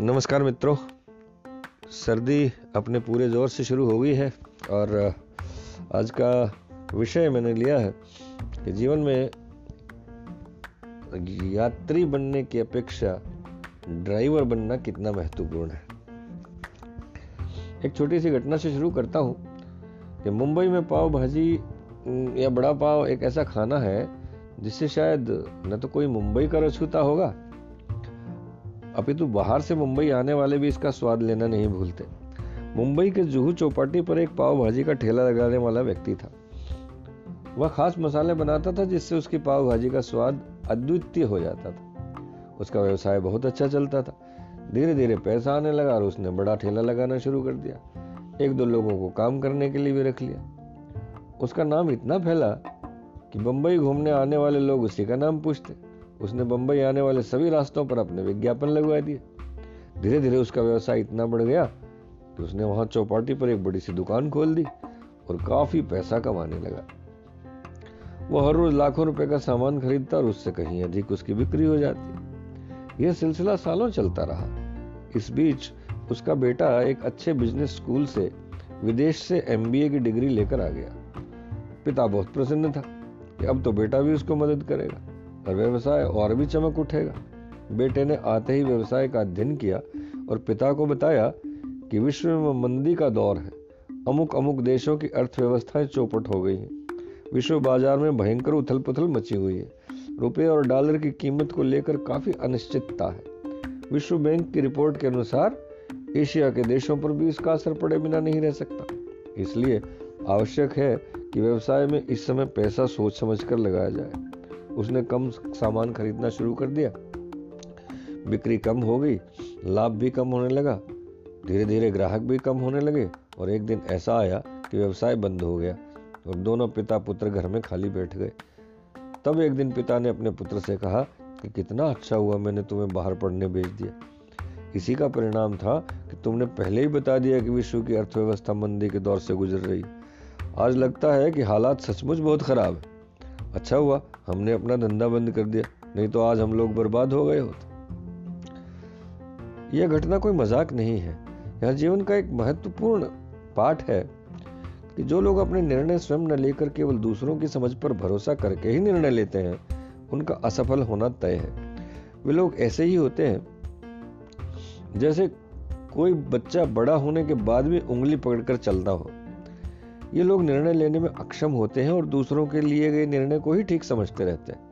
नमस्कार मित्रों। सर्दी अपने पूरे ज़ोर से शुरू हो गई है और आज का विषय मैंने लिया है कि जीवन में यात्री बनने की अपेक्षा ड्राइवर बनना कितना महत्वपूर्ण है। एक छोटी सी घटना से शुरू करता हूँ कि मुंबई में पाव भाजी या बड़ा पाव एक ऐसा खाना है जिससे शायद न तो कोई मुंबई का रछूता होगा अपितु बाहर से मुंबई आने वाले भी इसका स्वाद लेना नहीं भूलते। मुंबई के जुहू चौपाटी पर एक पाव भाजी का ठेला लगाने वाला व्यक्ति था। वह खास मसाले बनाता था जिससे उसकी पाव भाजी का स्वाद अद्वितीय हो जाता था। उसका व्यवसाय बहुत अच्छा चलता था। धीरे धीरे पैसा आने लगा और उसने बड़ा ठेला लगाना शुरू कर दिया। एक दो लोगों को काम करने के लिए भी रख लिया। उसका नाम इतना फैला कि बंबई घूमने आने वाले लोग उसी का नाम पूछते। उसने बंबई आने वाले सभी रास्तों पर अपने विज्ञापन लगवा दिए। धीरे धीरे उसका व्यवसाय इतना बढ़ गया कि उसने वहाँ चौपाटी पर एक बड़ी सी दुकान खोल दी और काफ़ी पैसा कमाने लगा। वो हर रोज लाखों रुपए का सामान खरीदता और उससे कहीं अधिक उसकी बिक्री हो जाती। यह सिलसिला सालों चलता रहा। इस बीच उसका बेटा एक अच्छे बिज़नेस स्कूल से विदेश से एमबीए की डिग्री लेकर आ गया। पिता बहुत प्रसन्न था कि अब तो बेटा भी उसको मदद करेगा। और व्यवसाय और भी चमक उठेगा। बेटे ने आते ही व्यवसाय का अध्ययन किया और पिता को बताया कि विश्व में मंदी का दौर है। अमुक अमुक देशों की अर्थव्यवस्थाएँ चौपट हो गई हैं। विश्व बाज़ार में भयंकर उथल पुथल मची हुई है। रुपये और डॉलर की कीमत को लेकर काफ़ी अनिश्चितता है। विश्व बैंक की रिपोर्ट के अनुसार, एशिया के देशों पर भी इसका असर पड़े बिना नहीं रह सकता। इसलिए आवश्यक है कि व्यवसाय में इस समय पैसा सोच समझ कर लगाया जाए। उसने कम सामान खरीदना शुरू कर दिया। बिक्री कम हो गई, लाभ भी कम होने लगा धीरे धीरे ग्राहक भी कम होने लगे और एक दिन ऐसा आया कि व्यवसाय बंद हो गया और दोनों पिता पुत्र घर में खाली बैठ गए। तब एक दिन पिता ने अपने पुत्र से कहा कि कितना अच्छा हुआ मैंने तुम्हें बाहर पढ़ने भेज दिया। इसी का परिणाम था कि तुमने पहले ही बता दिया कि विश्व की अर्थव्यवस्था मंदी के दौर से गुजर रही। आज लगता है कि हालात सचमुच बहुत खराब है। अच्छा हुआ, हमने अपना धंधा बंद कर दिया, नहीं तो आज हम लोग बर्बाद हो गए होते। यह घटना कोई मज़ाक नहीं है। यह जीवन का एक महत्वपूर्ण पाठ है कि जो लोग अपने निर्णय स्वयं न लेकर केवल दूसरों की समझ पर भरोसा करके ही निर्णय लेते हैं, उनका असफल होना तय है। वे लोग ऐसे ही होते हैं, जैसे कोई बच्चा बड़ा होने के बाद भी उंगली पकड़कर चलता हो। ये लोग निर्णय लेने में अक्षम होते हैं और दूसरों के लिए गए निर्णय को ही ठीक समझते रहते हैं।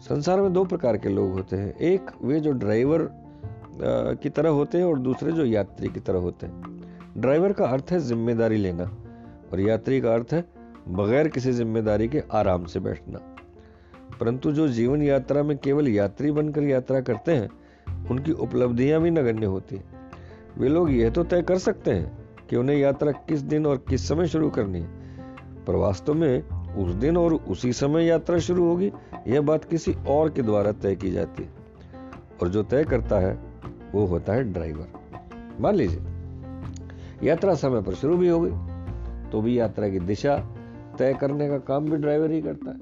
संसार में दो प्रकार के लोग होते हैं। एक, वे जो ड्राइवर की तरह होते हैं और दूसरे जो यात्री की तरह होते हैं। ड्राइवर का अर्थ है ज़िम्मेदारी लेना और यात्री का अर्थ है बगैर किसी ज़िम्मेदारी के आराम से बैठना। परंतु जो जीवन यात्रा में केवल यात्री बनकर यात्रा करते हैं, उनकी उपलब्धियाँ भी नगण्य होती हैं। वे लोग यह तो तय कर सकते हैं कि उन्हें यात्रा किस दिन और किस समय शुरू करनी? है पर वास्तव में उस दिन और उसी समय यात्रा शुरू होगी, यह बात किसी और के द्वारा तय की जाती। है और जो तय करता है, वो होता है ड्राइवर। मान लीजिए, यात्रा समय पर शुरू भी हो गई तो भी यात्रा की दिशा तय करने का काम भी ड्राइवर ही करता है।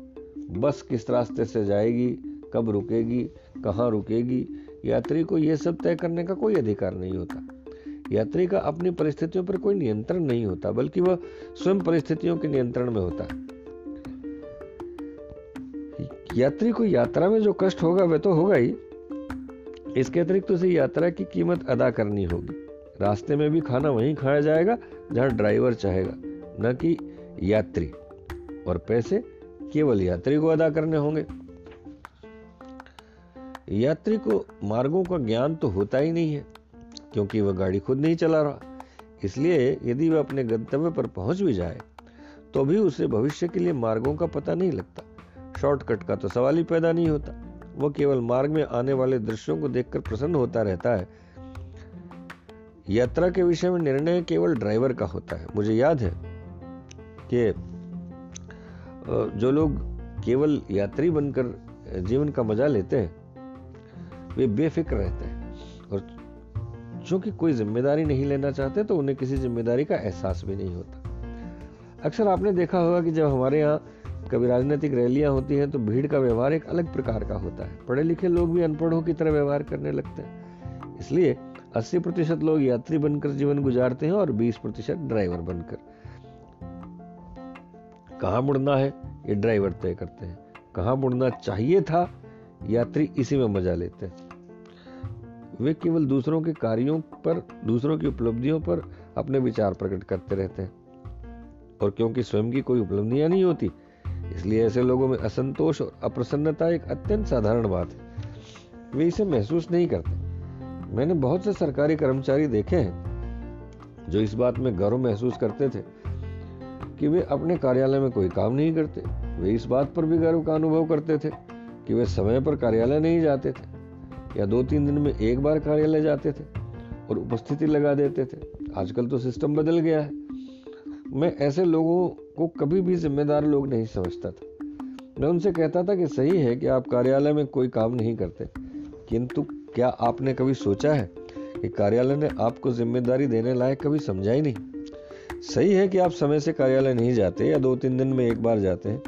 बस किस रास्ते से जाएगी, कब रुकेगी, कहाँ रुकेगी, यात्री को यह सब तय करने का कोई अधिकार नहीं होता। यात्री का अपनी परिस्थितियों पर कोई नियंत्रण नहीं होता, बल्कि वह स्वयं परिस्थितियों के नियंत्रण में होता है। यात्री को यात्रा में जो कष्ट होगा, वह तो होगा ही। इसके अतिरिक्त तो उसे यात्रा की कीमत अदा करनी होगी। रास्ते में भी खाना वहीं खाया जाएगा, जहाँ ड्राइवर चाहेगा, न कि यात्री। और पैसे केवल यात्री को अदा करने होंगे। यात्री को मार्गों का ज्ञान तो होता ही नहीं है। क्योंकि वह गाड़ी खुद नहीं चला रहा। इसलिए यदि वह अपने गंतव्य पर पहुँच भी जाए तो भी उसे भविष्य के लिए मार्गों का पता नहीं लगता। शॉर्टकट का तो सवाल ही पैदा नहीं होता। वह केवल मार्ग में आने वाले दृश्यों को देखकर प्रसन्न होता रहता है। यात्रा के विषय में निर्णय केवल ड्राइवर का होता है। मुझे याद है कि जो लोग केवल यात्री बनकर जीवन का मज़ा लेते हैं, वे बेफिक्र रहते हैं। चूँकि कोई ज़िम्मेदारी नहीं लेना चाहते तो उन्हें किसी ज़िम्मेदारी का एहसास भी नहीं होता। अक्सर आपने देखा होगा कि जब हमारे यहाँ कभी राजनीतिक रैलियाँ होती हैं तो भीड़ का व्यवहार एक अलग प्रकार का होता है। पढ़े लिखे लोग भी अनपढ़ों की तरह व्यवहार करने लगते हैं। इसलिए 80 प्रतिशत लोग यात्री बनकर जीवन गुजारते हैं और 20 प्रतिशत ड्राइवर बनकर। कहा मुड़ना है? ये ड्राइवर तय करते हैं। कहा मुड़ना चाहिए था? यात्री इसी में मज़ा लेते हैं। वे केवल दूसरों के कार्यों पर, दूसरों की उपलब्धियों पर अपने विचार प्रकट करते रहते हैं। और क्योंकि स्वयं की कोई उपलब्धियाँ नहीं होती, इसलिए ऐसे लोगों में असंतोष और अप्रसन्नता एक अत्यंत साधारण बात है। वे इसे महसूस नहीं करते। मैंने बहुत से सरकारी कर्मचारी देखे हैं, जो इस बात में गर्व महसूस करते थे कि वे अपने कार्यालय में कोई काम नहीं करते। वे इस बात पर भी गर्व का अनुभव करते थे कि वे समय पर कार्यालय नहीं जाते थे। या दो तीन दिन में एक बार कार्यालय जाते थे और उपस्थिति लगा देते थे। आजकल तो सिस्टम बदल गया है। मैं ऐसे लोगों को कभी भी जिम्मेदार लोग नहीं समझता था। मैं उनसे कहता था कि सही है कि आप कार्यालय में कोई काम नहीं करते। किंतु क्या आपने कभी सोचा है कि कार्यालय ने आपको ज़िम्मेदारी देने लायक कभी समझा ही नहीं? सही है कि आप समय से कार्यालय नहीं जाते या दो तीन दिन में एक बार जाते हैं,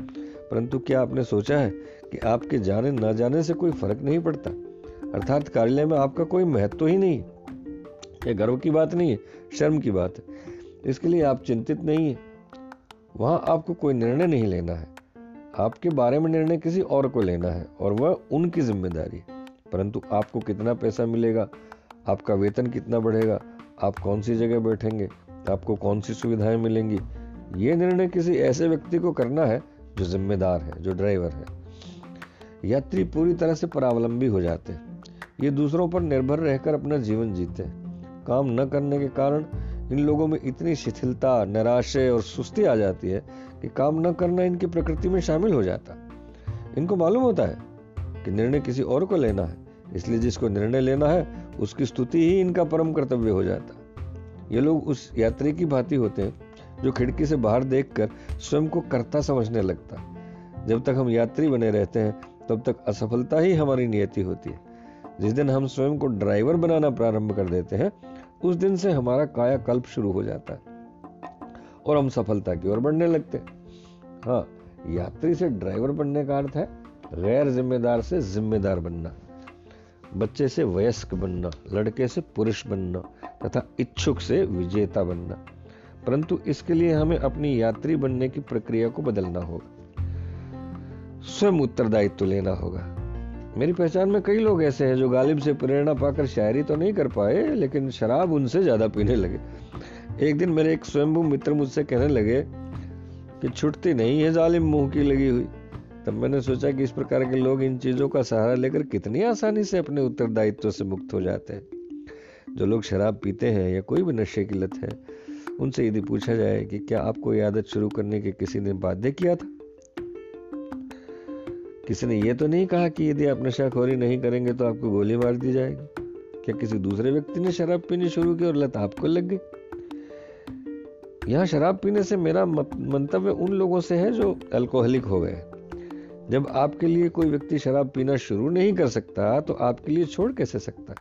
परंतु क्या आपने सोचा है कि आपके जाने न जाने से कोई फ़र्क नहीं पड़ता? अर्थात कार्यालय में आपका कोई महत्व ही नहीं। है गर्व की बात नहीं है शर्म की बात। है इसके लिए आप चिंतित नहीं है। वहाँ आपको कोई निर्णय नहीं लेना है। आपके बारे में निर्णय किसी और को लेना है और वह उनकी ज़िम्मेदारी। है परंतु आपको कितना पैसा मिलेगा? आपका वेतन कितना बढ़ेगा? आप कौन सी जगह बैठेंगे? आपको कौन सी सुविधाएँ मिलेंगी? ये निर्णय किसी ऐसे व्यक्ति को करना है जो जिम्मेदार है, जो ड्राइवर है। यात्री पूरी तरह से परावलंबी हो जाते हैं। ये दूसरों पर निर्भर रहकर अपना जीवन जीते काम न करने के कारण इन लोगों में इतनी शिथिलता निराशय और सुस्ती आ जाती है कि काम न करना इनकी प्रकृति में शामिल हो जाता। इनको मालूम होता है कि निर्णय किसी और को लेना है, इसलिए जिसको निर्णय लेना है, उसकी स्तुति ही इनका परम कर्तव्य हो जाता। ये लोग उस यात्री की भांति होते हैं, जो खिड़की से बाहर देखकर स्वयं को कर्ता समझने लगता। जब तक हम यात्री बने रहते हैं, तब तक असफलता ही हमारी नियति होती है। जिस दिन हम स्वयं को ड्राइवर बनाना प्रारंभ कर देते हैं, उस दिन से हमारा कायाकल्प शुरू हो जाता है और हम सफलता की ओर बढ़ने लगते हैं। हाँ यात्री से ड्राइवर बनने का अर्थ है गैर जिम्मेदार से जिम्मेदार बनना, बच्चे से वयस्क बनना, लड़के से पुरुष बनना तथा इच्छुक से विजेता बनना। परंतु इसके लिए हमें अपनी यात्री बनने की प्रक्रिया को बदलना होगा, स्वयं उत्तरदायित्व लेना होगा। मेरी पहचान में कई लोग ऐसे हैं जो गालिब से प्रेरणा पाकर शायरी तो नहीं कर पाए, लेकिन शराब उनसे ज़्यादा पीने लगे। एक दिन मेरे एक स्वयंभू मित्र मुझसे कहने लगे कि छुटती नहीं है जालिम मुँह की लगी हुई। तब मैंने सोचा कि इस प्रकार के लोग इन चीज़ों का सहारा लेकर कितनी आसानी से अपने उत्तरदायित्व से मुक्त हो जाते हैं। जो लोग शराब पीते हैं या कोई भी नशे की लत है, उनसे यदि पूछा जाए कि क्या आपको आदत शुरू करने के किसी ने बाध्य किया था? किसी ने यह तो नहीं कहा कि यदि आप नशाखोरी नहीं करेंगे तो आपको गोली मार दी जाएगी? क्या किसी दूसरे व्यक्ति ने शराब पीनी शुरू की और लत आपको लग गई? यहाँ शराब पीने से मेरा मंतव्य उन लोगों से है जो अल्कोहलिक हो गए। जब आपके लिए कोई व्यक्ति शराब पीना शुरू नहीं कर सकता तो आपके लिए छोड़ कैसे सकता?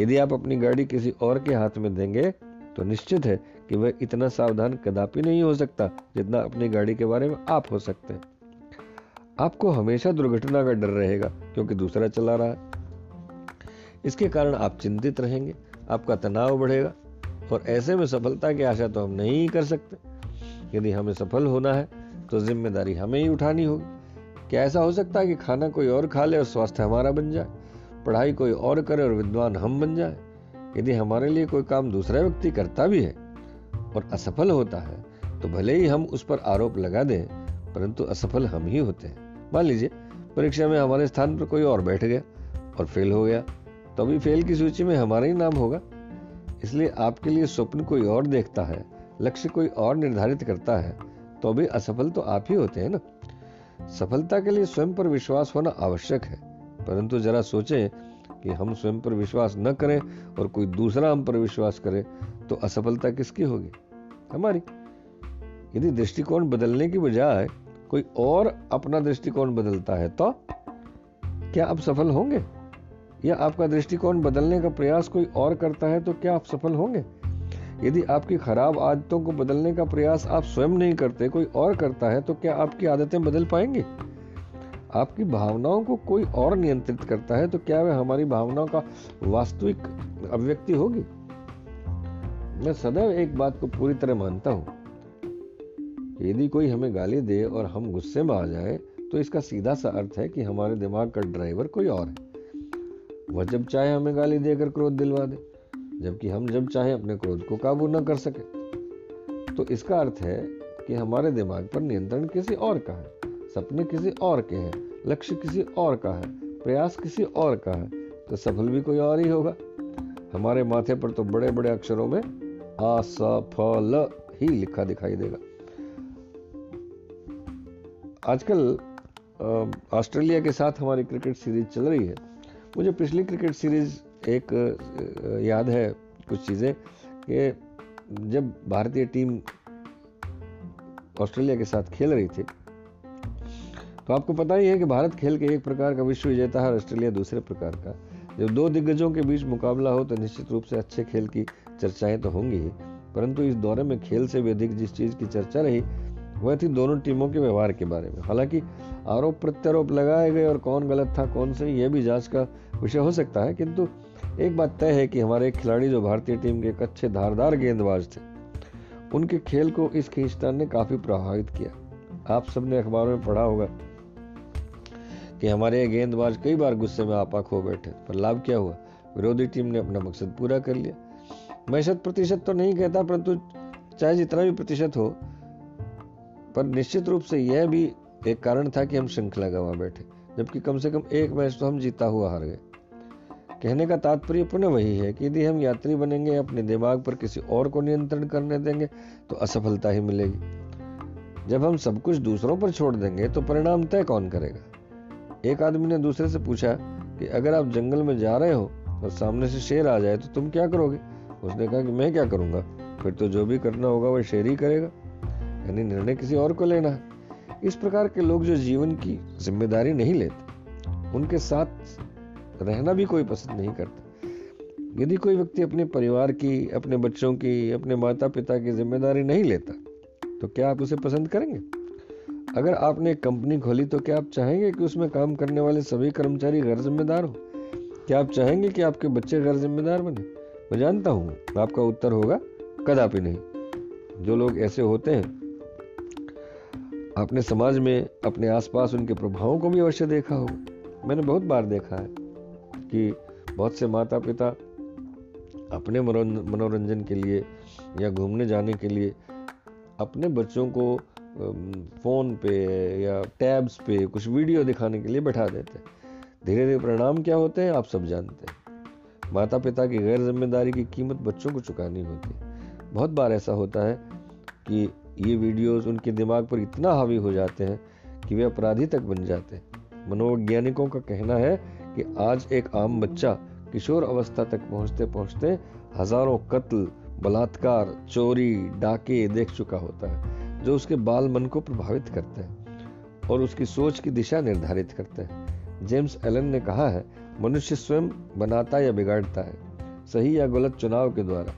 यदि आप अपनी गाड़ी किसी और के हाथ में देंगे तो निश्चित है कि वह इतना सावधान कदापि नहीं हो सकता जितना अपनी गाड़ी के बारे में आप हो सकते हैं। आपको हमेशा दुर्घटना का डर रहेगा, क्योंकि दूसरा चला रहा है। इसके कारण आप चिंतित रहेंगे, आपका तनाव बढ़ेगा, और ऐसे में सफलता की आशा तो हम नहीं कर सकते। यदि हमें सफल होना है तो ज़िम्मेदारी हमें ही उठानी होगी। क्या ऐसा हो सकता है कि खाना कोई और खा ले और स्वास्थ्य हमारा बन जाए? पढ़ाई कोई और करे और विद्वान हम बन जाए? यदि हमारे लिए कोई काम दूसरा व्यक्ति करता भी है और असफल होता है तो भले ही हम उस पर आरोप लगा दें, परंतु असफल हम ही होते हैं। मान लीजिए, परीक्षा में हमारे स्थान पर कोई और बैठ गया और फेल हो गया तो अभी फेल की सूची में हमारा ही नाम होगा। इसलिए आपके लिए स्वप्न कोई और देखता है, लक्ष्य कोई और निर्धारित करता है तो अभी असफल तो आप ही होते हैं ना। सफलता के लिए स्वयं पर विश्वास होना आवश्यक है, परंतु जरा सोचें कि हम स्वयं पर विश्वास न करें और कोई दूसरा हम पर विश्वास करे तो असफलता किसकी होगी? हमारी। यदि दृष्टिकोण बदलने की बजाय कोई और अपना दृष्टिकोण बदलता है तो क्या आप सफल होंगे? या आपका दृष्टिकोण बदलने का प्रयास कोई और करता है तो क्या आप सफल होंगे? यदि आपकी खराब आदतों को बदलने का प्रयास आप स्वयं नहीं करते, कोई और करता है तो क्या आपकी आदतें बदल पाएँगे? आपकी भावनाओं को कोई और नियंत्रित करता है तो क्या वह हमारी भावनाओं का वास्तविक अभिव्यक्ति होगी? मैं सदैव एक बात को पूरी तरह मानता हूँ। यदि कोई हमें गाली दे और हम गुस्से में आ जाए तो इसका सीधा सा अर्थ है कि हमारे दिमाग का ड्राइवर कोई और है। वह जब चाहे हमें गाली देकर क्रोध दिलवा दे, जबकि हम जब चाहे अपने क्रोध को काबू न कर सके। तो इसका अर्थ है कि हमारे दिमाग पर नियंत्रण किसी और का है, सपने किसी और के हैं, लक्ष्य किसी और का है, प्रयास किसी और का है तो सफल भी कोई और ही होगा। हमारे माथे पर तो बड़े बड़े अक्षरों में असफल ही लिखा दिखाई देगा। आजकल ऑस्ट्रेलिया के साथ हमारी क्रिकेट सीरीज़ चल रही है। मुझे पिछली क्रिकेट सीरीज़ एक याद है कुछ चीज़ें कि जब भारतीय टीम ऑस्ट्रेलिया के साथ खेल रही थी तो आपको पता ही है कि भारत खेल के एक प्रकार का विश्व विजेता है ऑस्ट्रेलिया दूसरे प्रकार का। जब दो दिग्गजों के बीच मुकाबला हो तो निश्चित रूप से अच्छे खेल की चर्चाएँ तो होंगी ही, परंतु इस दौरे में खेल से भी अधिक जिस चीज़ की चर्चा रही वह थी दोनों टीमों के व्यवहार के बारे में। हालाँकि आरोप प्रत्यारोप लगाए गए और कौन गलत था, कौन सही यह भी जाँच का विषय हो सकता है, किंतु एक बात तय है कि हमारे खिलाड़ी जो भारतीय टीम के एक अच्छे धारदार गेंदबाज थे, उनके खेल को इस खींचतान ने काफ़ी प्रभावित किया। आप सबने अखबारों में पढ़ा होगा कि हमारे गेंदबाज कई बार गुस्से में आपा खो बैठे, पर लाभ क्या हुआ? विरोधी टीम ने अपना मकसद पूरा कर लिया। मैं शत प्रतिशत तो नहीं कहता, परंतु चाहे जितना भी प्रतिशत हो पर निश्चित रूप से यह भी एक कारण था कि हम श्रृंखला गवा बैठे, जबकि कम से कम एक मैच तो हम जीता हुआ हार गए। कहने का तात्पर्य पुनः वही है कि यदि हम यात्री बनेंगे, अपने दिमाग पर किसी और को नियंत्रण करने देंगे तो असफलता ही मिलेगी। जब हम सब कुछ दूसरों पर छोड़ देंगे तो परिणाम तय कौन करेगा? एक आदमी ने दूसरे से पूछा कि अगर आप जंगल में जा रहे हो और सामने से शेर आ जाए तो तुम क्या करोगे? उसने कहा कि मैं क्या करूँगा? फिर तो जो भी करना होगा, वह शेर ही करेगा। यानी निर्णय किसी और को लेना। इस प्रकार के लोग जो जीवन की ज़िम्मेदारी नहीं लेते, उनके साथ रहना भी कोई पसंद नहीं करता। यदि कोई व्यक्ति अपने परिवार की, अपने बच्चों की, अपने माता पिता की ज़िम्मेदारी नहीं लेता तो क्या आप उसे पसंद करेंगे? अगर आपने कंपनी खोली तो क्या आप चाहेंगे कि उसमें काम करने वाले सभी कर्मचारी गैर जिम्मेदार हो? क्या आप चाहेंगे कि आपके बच्चे गैर जिम्मेदार बने? मैं जानता हूँ, आपका उत्तर होगा, कदापि नहीं। जो लोग ऐसे होते हैं आपने समाज में अपने आसपास उनके प्रभावों को भी अवश्य देखा होगा मैंने बहुत बार देखा है कि बहुत से माता पिता अपने मनोरंजन के लिए या घूमने जाने के लिए अपने बच्चों को फ़ोन पे या टैब्स पे कुछ वीडियो दिखाने के लिए बैठा देते हैं। धीरे धीरे परिणाम क्या होते हैं, आप सब जानते हैं। माता पिता की गैर ज़िम्मेदारी की कीमत बच्चों को चुकानी होती है। बहुत बार ऐसा होता है कि ये वीडियोस उनके दिमाग पर इतना हावी हो जाते हैं कि वे अपराधी तक बन जाते हैं। मनोवैज्ञानिकों का कहना है कि आज एक आम बच्चा किशोर अवस्था तक पहुँचते पहुँचते हज़ारों कत्ल, बलात्कार, चोरी, डाके देख चुका होता है, जो उसके बाल मन को प्रभावित करते हैं और उसकी सोच की दिशा निर्धारित करते हैं। जेम्स एलन ने कहा है, मनुष्य स्वयं बनाता या बिगाड़ता है, सही या गलत चुनाव के द्वारा।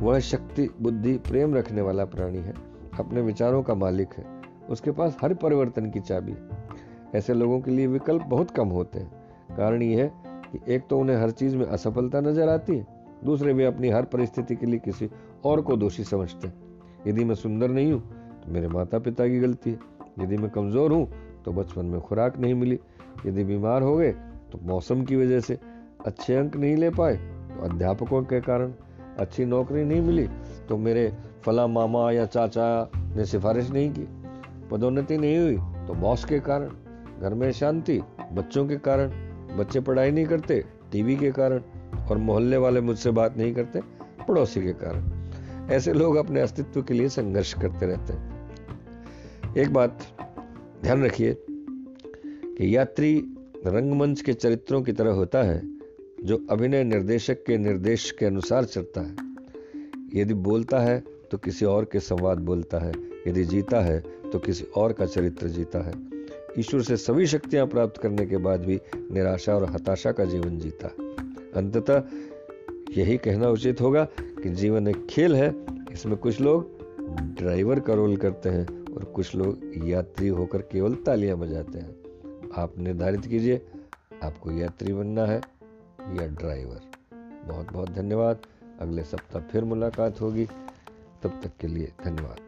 वह शक्ति, बुद्धि, प्रेम रखने वाला प्राणी है। अपने विचारों का मालिक है। उसके पास हर परिवर्तन की चाबी ऐसे लोगों के लिए विकल्प बहुत कम होते हैं। कारण यह है कि एक तो उन्हें हर चीज़ में असफलता नज़र आती है, दूसरे वे अपनी हर परिस्थिति के लिए किसी और को दोषी समझते हैं। यदि मैं सुंदर नहीं हूँ तो मेरे माता पिता की गलती है। यदि मैं कमज़ोर हूँ तो बचपन में खुराक नहीं मिली। यदि बीमार हो गए तो मौसम की वजह से अच्छे अंक नहीं ले पाए तो अध्यापकों के कारण अच्छी नौकरी नहीं मिली। तो मेरे फला मामा या चाचा ने सिफारिश नहीं की। पदोन्नति नहीं हुई तो बॉस के कारण, घर में शांति, बच्चों के कारण, बच्चे पढ़ाई नहीं करते, टीवी के कारण और मोहल्ले वाले मुझसे बात नहीं करते, पड़ोसी के कारण। ऐसे लोग अपने अस्तित्व के लिए संघर्ष करते रहते हैं। एक बात ध्यान रखिए कि यात्री रंगमंच के चरित्रों की तरह होता है, जो अभिनय निर्देशक के निर्देश के अनुसार चलता है। यदि बोलता है तो किसी और के संवाद बोलता है। यदि जीता है तो किसी और का चरित्र जीता है। ईश्वर से सभी शक्तियाँ प्राप्त करने के बाद भी निराशा और हताशा का जीवन जीता। अंततः यही कहना उचित होगा कि जीवन एक खेल है। इसमें कुछ लोग ड्राइवर का रोल करते हैं और कुछ लोग यात्री होकर केवल तालियाँ बजाते हैं। आप निर्धारित कीजिए, आपको यात्री बनना है या ड्राइवर। बहुत बहुत धन्यवाद। अगले सप्ताह फिर मुलाकात होगी। तब तक के लिए धन्यवाद।